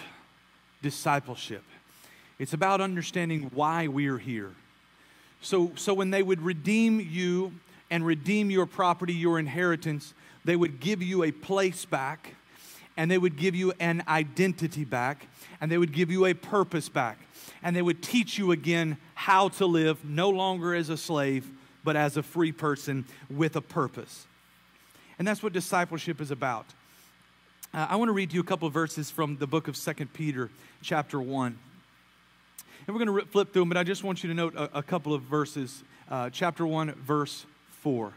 discipleship. It's about understanding why we're here. So, so when they would redeem you and redeem your property, your inheritance, they would give you a place back and they would give you an identity back and they would give you a purpose back and they would teach you again how to live no longer as a slave but as a free person with a purpose. And that's what discipleship is about. Uh, I want to read you a couple verses from the book of Second Peter, chapter 1. And we're going to flip through them, but I just want you to note a, a couple of verses. Uh, chapter 1, verse 4.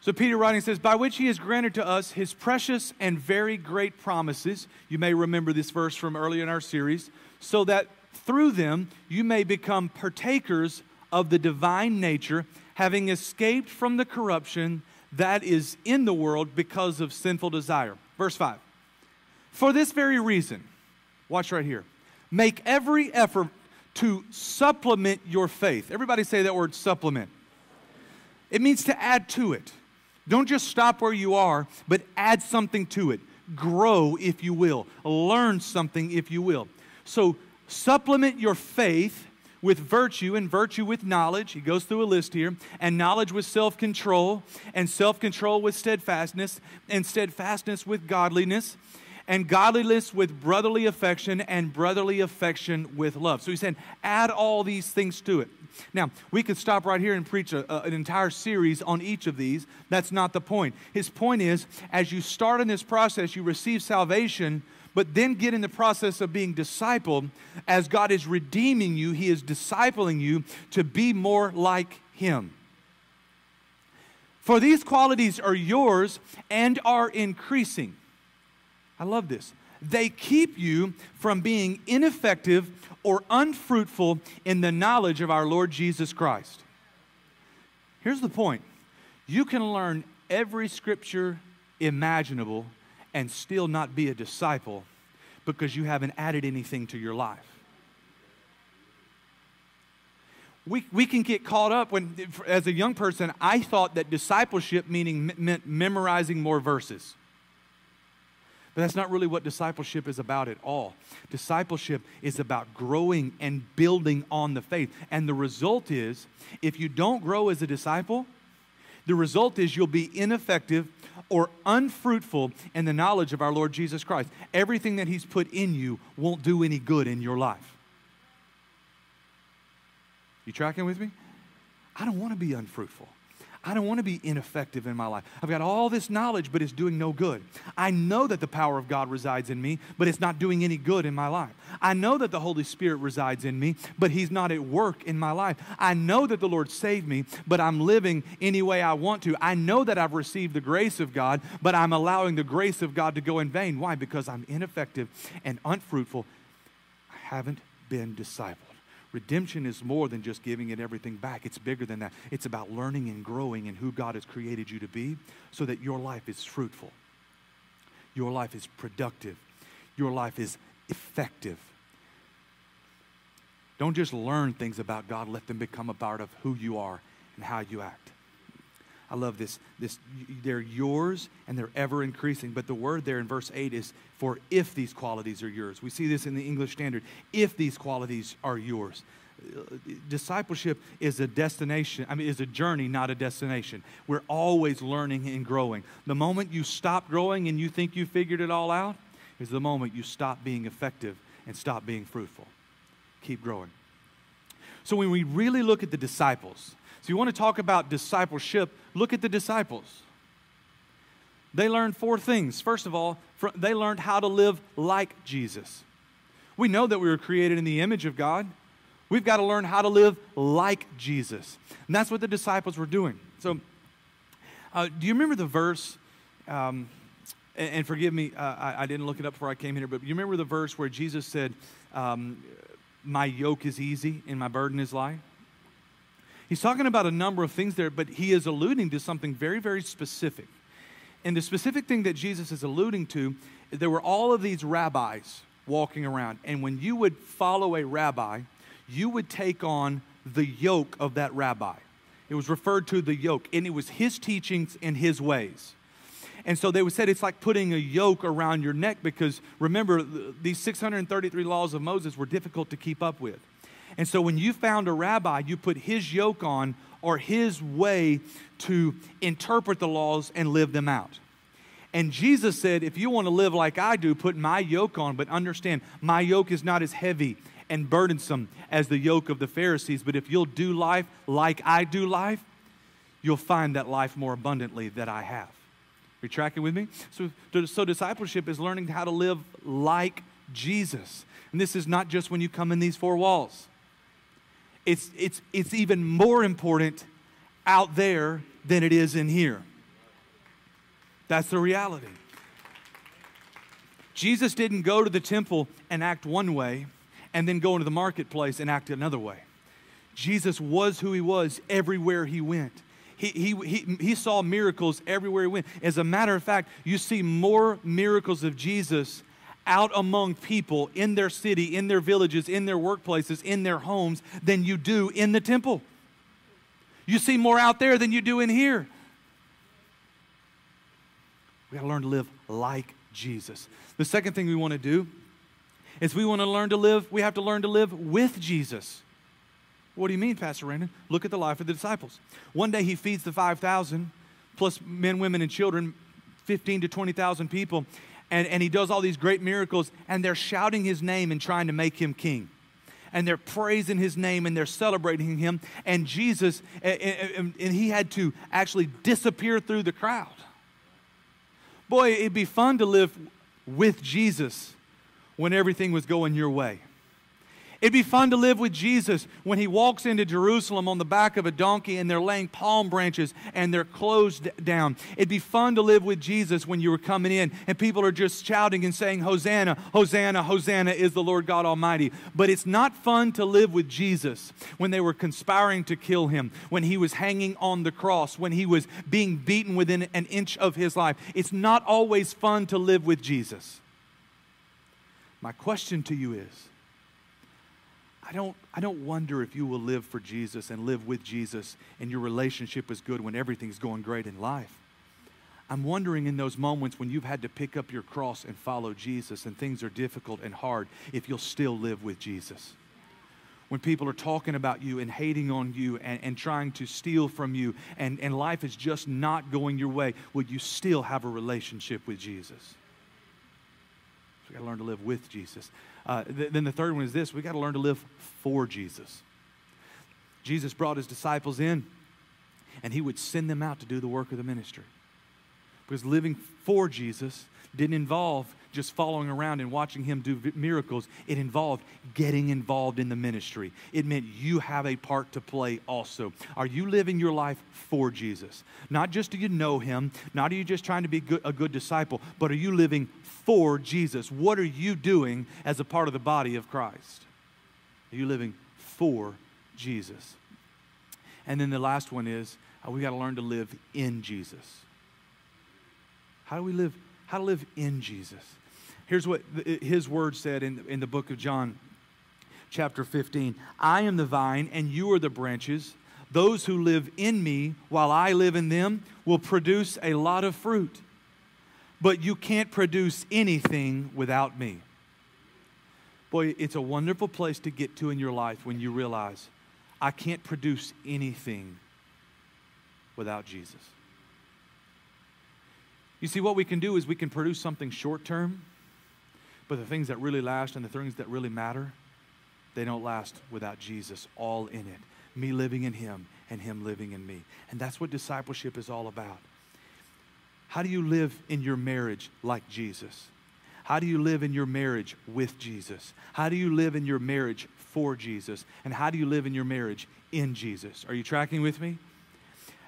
So Peter writing says, By which he has granted to us his precious and very great promises. You may remember this verse from earlier in our series. So that through them you may become partakers of the divine nature, having escaped from the corruption that is in the world because of sinful desire. Verse 5. For this very reason, watch right here, make every effort to supplement your faith. Everybody say that word supplement. It means to add to it. Don't just stop where you are, but add something to it. Grow, if you will. Learn something, if you will. So, supplement your faith with virtue, and virtue with knowledge. He goes through a list here. And knowledge with self control, and self control with steadfastness, and steadfastness with godliness, and godliness with brotherly affection, and brotherly affection with love. So he's saying, add all these things to it. Now, we could stop right here and preach a, a, an entire series on each of these. That's not the point. His point is, as you start in this process, you receive salvation but then get in the process of being discipled. As God is redeeming you, He is discipling you to be more like Him. For these qualities are yours and are increasing. I love this. They keep you from being ineffective or unfruitful in the knowledge of our Lord Jesus Christ. Here's the point you can learn every scripture imaginable and still not be a disciple because you haven't added anything to your life. We, we can get caught up when, as a young person, I thought that discipleship meaning meant memorizing more verses. But that's not really what discipleship is about at all. Discipleship is about growing and building on the faith. And the result is, if you don't grow as a disciple, the result is you'll be ineffective or unfruitful in the knowledge of our Lord Jesus Christ. Everything that He's put in you won't do any good in your life. You tracking with me? I don't want to be unfruitful. I don't want to be ineffective in my life. I've got all this knowledge, but it's doing no good. I know that the power of God resides in me, but it's not doing any good in my life. I know that the Holy Spirit resides in me, but He's not at work in my life. I know that the Lord saved me, but I'm living any way I want to. I know that I've received the grace of God, but I'm allowing the grace of God to go in vain. Why? Because I'm ineffective and unfruitful. I haven't been discipled. Redemption is more than just giving it everything back. It's bigger than that. It's about learning and growing in who God has created you to be so that your life is fruitful. Your life is productive. Your life is effective. Don't just learn things about God, let them become a part of who you are and how you act. I love this. This they're yours and they're ever increasing. But the word there in verse 8 is for if these qualities are yours. We see this in the English Standard. If these qualities are yours. discipleship is a destination, I mean, is a journey, not a destination. We're always learning and growing. The moment you stop growing and you think you figured it all out is the moment you stop being effective and stop being fruitful. Keep growing. So when we really look at the disciples, so you want to talk about discipleship, look at the disciples. They learned four things. First of all, they learned how to live like Jesus. We know that we were created in the image of God. We've got to learn how to live like Jesus. And that's what the disciples were doing. So, uh, do you remember the verse? Um, and, and, forgive me, uh, I, I, didn't look it up before I came here, but you remember the verse where Jesus said, um, My yoke is easy and my burden is light? He's talking about a number of things there, but he is alluding to something very, very specific. And the specific thing that Jesus is alluding to, there were all of these rabbis walking around. And when you would follow a rabbi, you would take on the yoke of that rabbi. It was referred to the yoke, and it was his teachings and his ways. And so they would say it's like putting a yoke around your neck because remember, these 633 laws of Moses were difficult to keep up with. And so when you found a rabbi, you put his yoke on or his way to interpret the laws and live them out. And Jesus said, if you want to live like I do, put my yoke on, but understand, my yoke is not as heavy and burdensome as the yoke of the Pharisees. But if you'll do life like I do life, you'll find that life more abundantly that I have. Are you tracking with me? So, so discipleship is learning how to live like Jesus. And this is not just when you come in these four walls it's, it's, it's even more important out there than it is in here. That's the reality. Jesus didn't go to the temple and act one way and then go into the marketplace and act another way. Jesus was who he was everywhere he went. He, he, he, he saw miracles everywhere he went. As a matter of fact, you see more miracles of Jesus out among people in their city, in their villages, in their workplaces, in their homes than you do in the temple. You see more out there than you do in here. We got to learn to live like Jesus. The second thing we want to do is we want to learn to live, we have to learn to live with Jesus. What do you mean, Pastor Brandon? Look at the life of the disciples. One day he feeds the 5,000 plus men, women, and children, 15 to 20,000 people and, and he does all these great miracles, and they're shouting his name and trying to make him king. And they're praising his name and they're celebrating him. And Jesus, and, and he had to actually disappear through the crowd. Boy, it'd be fun to live with Jesus when everything was going your way. It'd be fun to live with Jesus when he walks into Jerusalem on the back of a donkey and they're laying palm branches and they're closed down. It'd be fun to live with Jesus when you were coming in and people are just shouting and saying, Hosanna, Hosanna, Hosanna is the Lord God Almighty. But it's not fun to live with Jesus when they were conspiring to kill him, when he was hanging on the cross, when he was being beaten within an inch of his life. It's not always fun to live with Jesus. My question to you is, I don't, I don't wonder if you will live for Jesus and live with Jesus and your relationship is good when everything's going great in life. I'm wondering in those moments when you've had to pick up your cross and follow Jesus and things are difficult and hard, if you'll still live with Jesus. When people are talking about you and hating on you and, and trying to steal from you and, and life is just not going your way, will you still have a relationship with Jesus? We got to learn to live with Jesus. Uh, th- then the third one is this we got to learn to live for Jesus. Jesus brought his disciples in, and he would send them out to do the work of the ministry. Because living for Jesus didn't involve just following around and watching him do miracles. It involved getting involved in the ministry. It meant you have a part to play also. Are you living your life for Jesus? Not just do you know him, not are you just trying to be good, a good disciple, but are you living for Jesus? What are you doing as a part of the body of Christ? Are you living for Jesus? And then the last one is uh, we got to learn to live in Jesus. How do we live? How to live in Jesus? Here's what his word said in, in the book of John, chapter 15 I am the vine, and you are the branches. Those who live in me while I live in them will produce a lot of fruit but you can't produce anything without me. Boy, it's a wonderful place to get to in your life when you realize I can't produce anything without Jesus. You see, what we can do is we can produce something short term, but the things that really last and the things that really matter, they don't last without Jesus all in it. Me living in Him and Him living in me. And that's what discipleship is all about. How do you live in your marriage like Jesus? How do you live in your marriage with Jesus? How do you live in your marriage for Jesus? And how do you live in your marriage in Jesus? Are you tracking with me?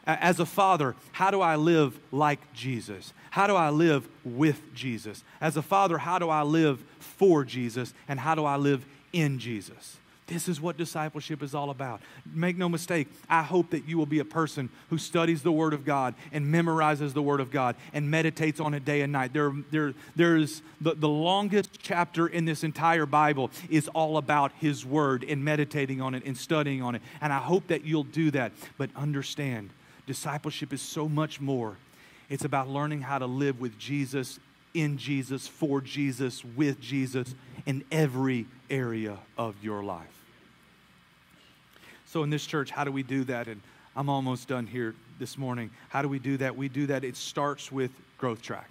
As a father, how do I live like Jesus? How do I live with Jesus? As a father, how do I live for Jesus? And how do I live in Jesus? This is what discipleship is all about. Make no mistake, I hope that you will be a person who studies the Word of God and memorizes the Word of God and meditates on it day and night. There, there, there's the, the longest chapter in this entire Bible is all about His Word and meditating on it and studying on it. And I hope that you'll do that. But understand, discipleship is so much more. It's about learning how to live with Jesus, in Jesus, for Jesus, with Jesus, in every area of your life. So, in this church, how do we do that? And I'm almost done here this morning. How do we do that? We do that, it starts with Growth Track.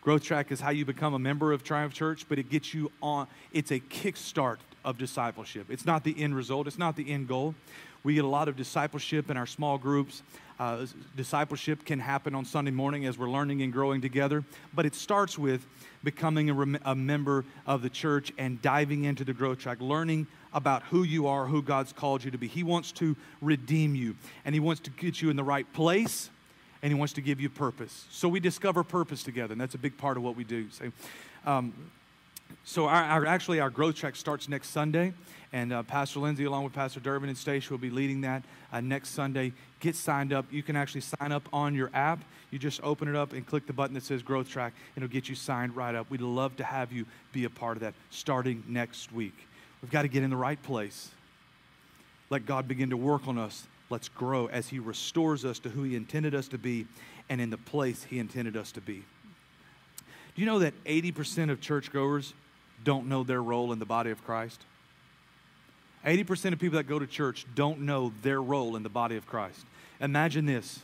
Growth Track is how you become a member of Triumph Church, but it gets you on, it's a kickstart of discipleship. It's not the end result, it's not the end goal. We get a lot of discipleship in our small groups. Uh, discipleship can happen on Sunday morning as we're learning and growing together, but it starts with becoming a, rem- a member of the church and diving into the growth track, learning about who you are, who God's called you to be. He wants to redeem you, and He wants to get you in the right place, and He wants to give you purpose. So we discover purpose together, and that's a big part of what we do. So, um, so our, our, actually our growth track starts next Sunday, and uh, Pastor Lindsay, along with Pastor Durbin and Stacia, will be leading that uh, next Sunday. Get signed up. You can actually sign up on your app. You just open it up and click the button that says Growth Track. And it'll get you signed right up. We'd love to have you be a part of that starting next week. We've got to get in the right place. Let God begin to work on us. Let's grow as He restores us to who He intended us to be and in the place He intended us to be. Do you know that 80% of churchgoers don't know their role in the body of Christ? 80% of people that go to church don't know their role in the body of Christ. Imagine this.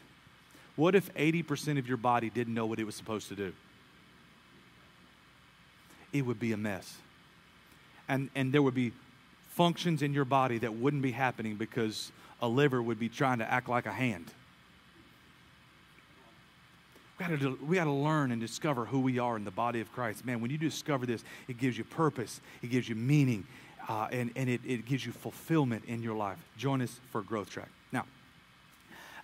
What if 80% of your body didn't know what it was supposed to do? It would be a mess. And, and there would be functions in your body that wouldn't be happening because a liver would be trying to act like a hand. We got, to, we to learn and discover who we are in the body of Christ. Man, when you discover this, it gives you purpose, it gives you meaning, uh, and, and it, it gives you fulfillment in your life. Join us for Growth Track. Now,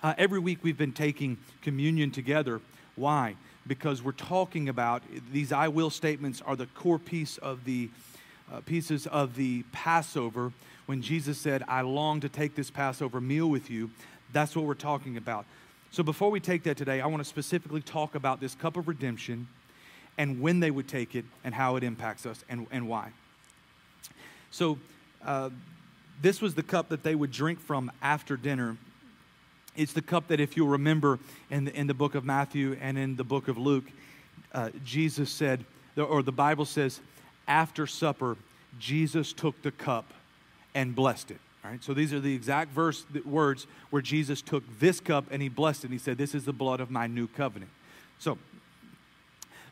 uh, every week we've been taking communion together. Why? Because we're talking about these I will statements are the core piece of the uh, pieces of the Passover when Jesus said, I long to take this Passover meal with you. That's what we're talking about. So before we take that today, I want to specifically talk about this cup of redemption and when they would take it and how it impacts us and, and why. So, uh, this was the cup that they would drink from after dinner. It's the cup that, if you'll remember in the, in the book of Matthew and in the book of Luke, uh, Jesus said, or the Bible says, after supper, Jesus took the cup and blessed it. All right, so these are the exact verse words where Jesus took this cup and he blessed it. And he said, "This is the blood of my new covenant." So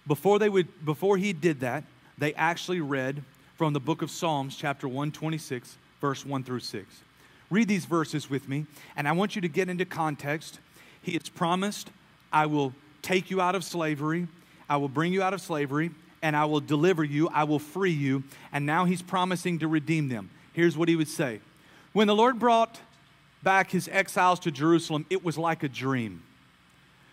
before they would, before he did that, they actually read from the book of Psalms, chapter 126, verse 1 through 6. Read these verses with me, and I want you to get into context. He has promised, I will take you out of slavery, I will bring you out of slavery, and I will deliver you, I will free you. And now he's promising to redeem them. Here's what he would say When the Lord brought back his exiles to Jerusalem, it was like a dream.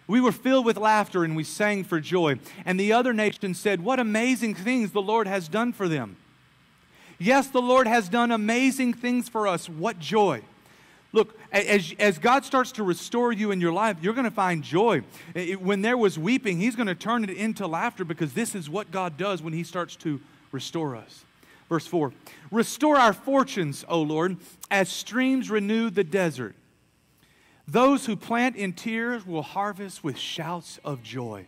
We were filled with laughter and we sang for joy. And the other nations said, What amazing things the Lord has done for them. Yes, the Lord has done amazing things for us. What joy. Look, as, as God starts to restore you in your life, you're going to find joy. It, when there was weeping, He's going to turn it into laughter because this is what God does when He starts to restore us. Verse 4 Restore our fortunes, O Lord, as streams renew the desert. Those who plant in tears will harvest with shouts of joy.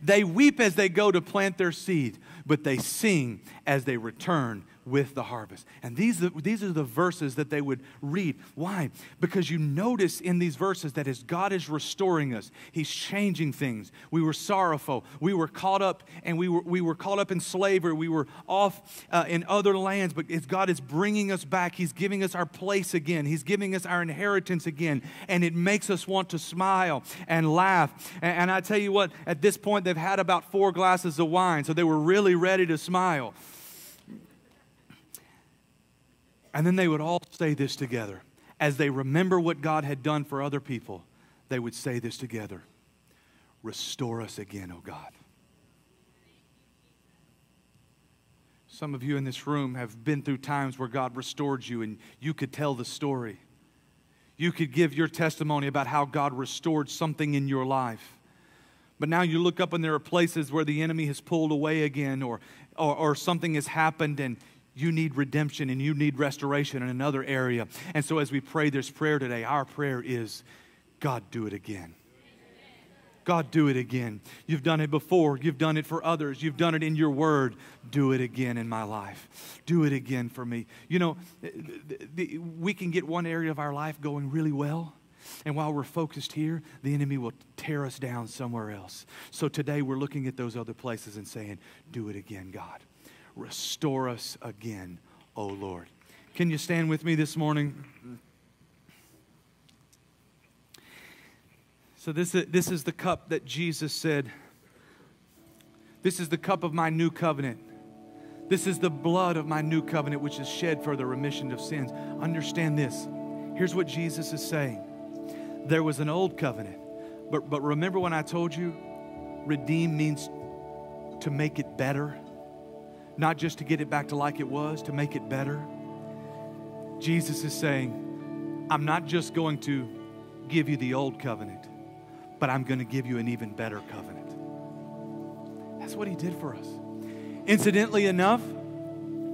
They weep as they go to plant their seed, but they sing as they return with the harvest. And these, these are the verses that they would read. Why? Because you notice in these verses that as God is restoring us, He's changing things. We were sorrowful. We were caught up and we were, we were caught up in slavery. We were off uh, in other lands, but as God is bringing us back, He's giving us our place again. He's giving us our inheritance again. And it makes us want to smile and laugh. And, and I tell you what, at this point, they've had about four glasses of wine, so they were really ready to smile. And then they would all say this together. As they remember what God had done for other people, they would say this together Restore us again, O God. Some of you in this room have been through times where God restored you and you could tell the story. You could give your testimony about how God restored something in your life. But now you look up and there are places where the enemy has pulled away again or, or, or something has happened and you need redemption and you need restoration in another area. And so, as we pray this prayer today, our prayer is God, do it again. God, do it again. You've done it before. You've done it for others. You've done it in your word. Do it again in my life. Do it again for me. You know, we can get one area of our life going really well. And while we're focused here, the enemy will tear us down somewhere else. So today we're looking at those other places and saying, Do it again, God. Restore us again, O Lord. Can you stand with me this morning? So, this is, this is the cup that Jesus said, This is the cup of my new covenant. This is the blood of my new covenant, which is shed for the remission of sins. Understand this. Here's what Jesus is saying there was an old covenant, but, but remember when I told you, redeem means to make it better? Not just to get it back to like it was, to make it better. Jesus is saying, I'm not just going to give you the old covenant, but I'm going to give you an even better covenant. That's what he did for us. Incidentally enough,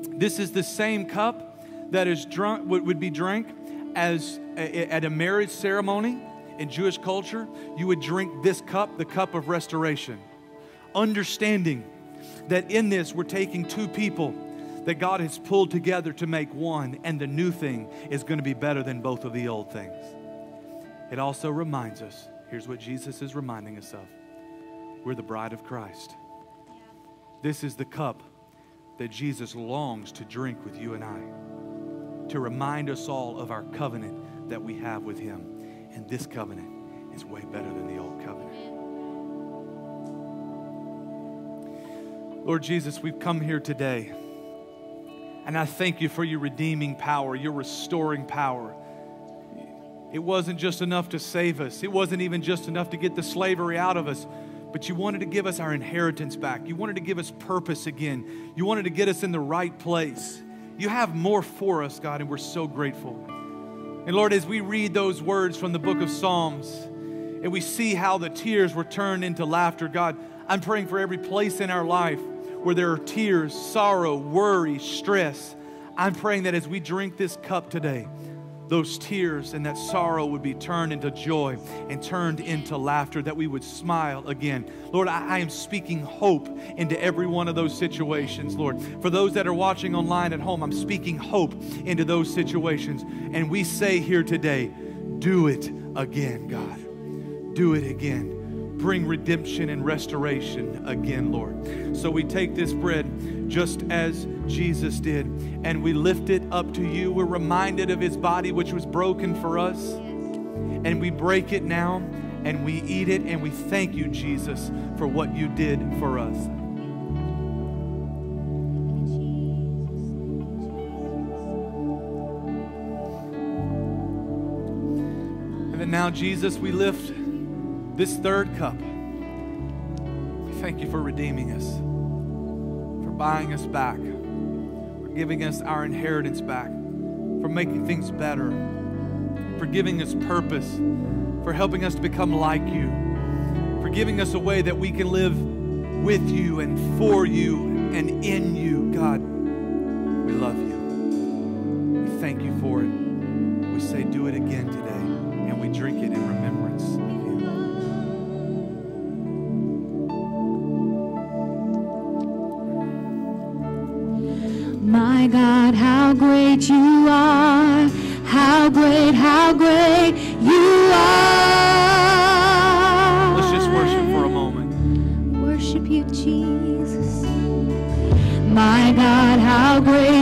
this is the same cup that is drunk would be drank as a, at a marriage ceremony in Jewish culture. You would drink this cup, the cup of restoration, understanding that in this we're taking two people that God has pulled together to make one, and the new thing is going to be better than both of the old things. It also reminds us here's what Jesus is reminding us of we're the bride of Christ. This is the cup that Jesus longs to drink with you and I, to remind us all of our covenant that we have with Him. And this covenant is way better than the old covenant. Lord Jesus, we've come here today. And I thank you for your redeeming power, your restoring power. It wasn't just enough to save us, it wasn't even just enough to get the slavery out of us, but you wanted to give us our inheritance back. You wanted to give us purpose again. You wanted to get us in the right place. You have more for us, God, and we're so grateful. And Lord, as we read those words from the book of Psalms and we see how the tears were turned into laughter, God, I'm praying for every place in our life where there are tears, sorrow, worry, stress. I'm praying that as we drink this cup today, those tears and that sorrow would be turned into joy and turned into laughter, that we would smile again. Lord, I, I, am speaking hope into every one of those situations, Lord. For those that are watching online at home, I'm speaking hope into those situations. And we say here today, do it again, God. Do it again bring redemption and restoration again, Lord. So we take this bread just as Jesus did and we lift it up to you. We're reminded of his body, which was broken for us, and we break it now and we eat it and we thank you, Jesus, for what you did for us. And now, Jesus, we lift this third cup. Thank you for redeeming us, for buying us back, for giving us our inheritance back, for making things better, for giving us purpose, for helping us to become like you, for giving us a way that we can live with you and for you and in you. God, great you are. How great, how great you are. Let's just worship for a moment. Worship you, Jesus. My God, how great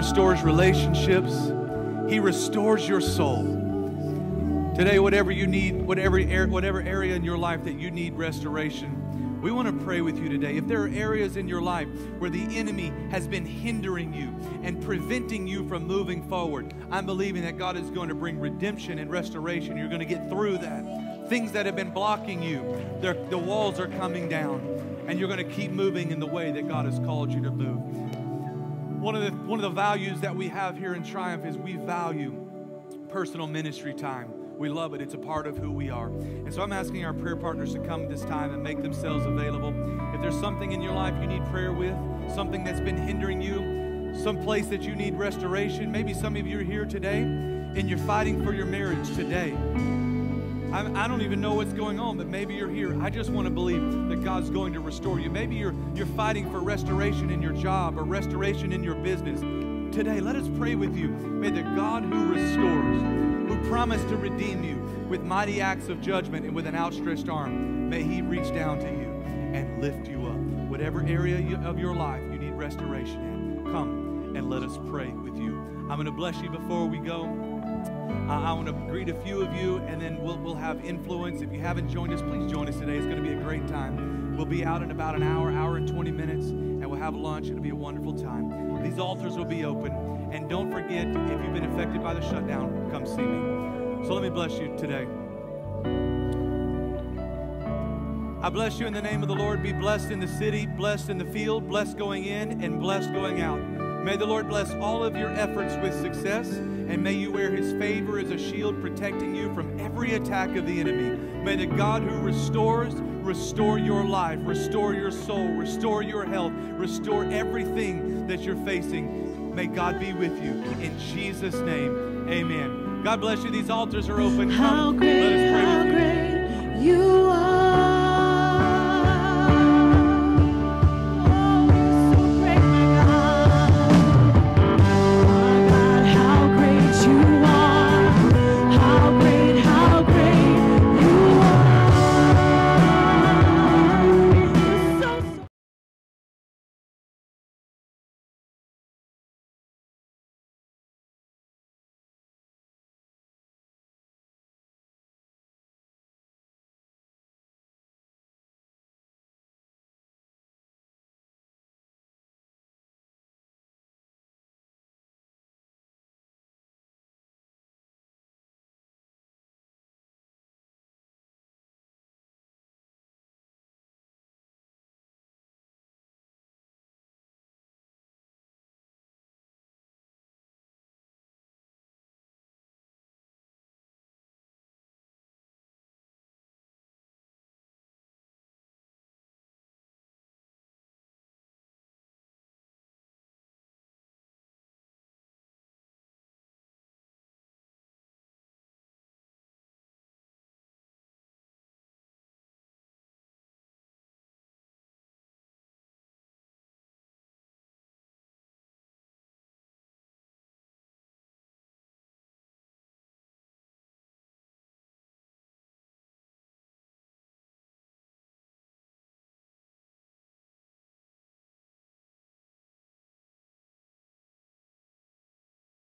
restores relationships, He restores your soul. Today, whatever you need, whatever, whatever area in your life that you need restoration, we want to pray with you today. If there are areas in your life where the enemy has been hindering you and preventing you from moving forward, I'm believing that God is going to bring redemption and restoration. You're going to get through that. Things that have been blocking you, the walls are coming down, and you're going to keep moving in the way that God has called you to move. One of the one of the values that we have here in Triumph is we value personal ministry time. We love it. It's a part of who we are. And so I'm asking our prayer partners to come this time and make themselves available. If there's something in your life you need prayer with, something that's been hindering you, some place that you need restoration, maybe some of you are here today and you're fighting for your marriage today. I, I don't even know what's going on, but maybe you're here. I just want to believe that God's going to restore you. Maybe you're you're fighting for restoration in your job or restoration in your business. Today, let us pray with you. May the God who restores, who promised to redeem you with mighty acts of judgment and with an outstretched arm, may He reach down to you and lift you up. Whatever area of your life you need restoration in, come and let us pray with you. I'm going to bless you before we go. I, want to greet a few of you, and then we'll, we'll have influence. If you haven't joined us, please join us today. It's going to be a great time. We'll be out in about an hour, hour and 20 minutes, and we'll have lunch. It'll be a wonderful time. These altars will be open. And don't forget, if you've been affected by the shutdown, come see me. So let me bless you today. I bless you in the name of the Lord. Be blessed in the city, blessed in the field, blessed going in, and blessed going out. May the Lord bless all of your efforts with success, and may you wear his favor as a shield protecting you from every attack of the enemy. May the God who restores restore your life, restore your soul, restore your health, restore everything that you're facing. May God be with you. In Jesus' name, amen. God bless you. These altars are open. How Come. great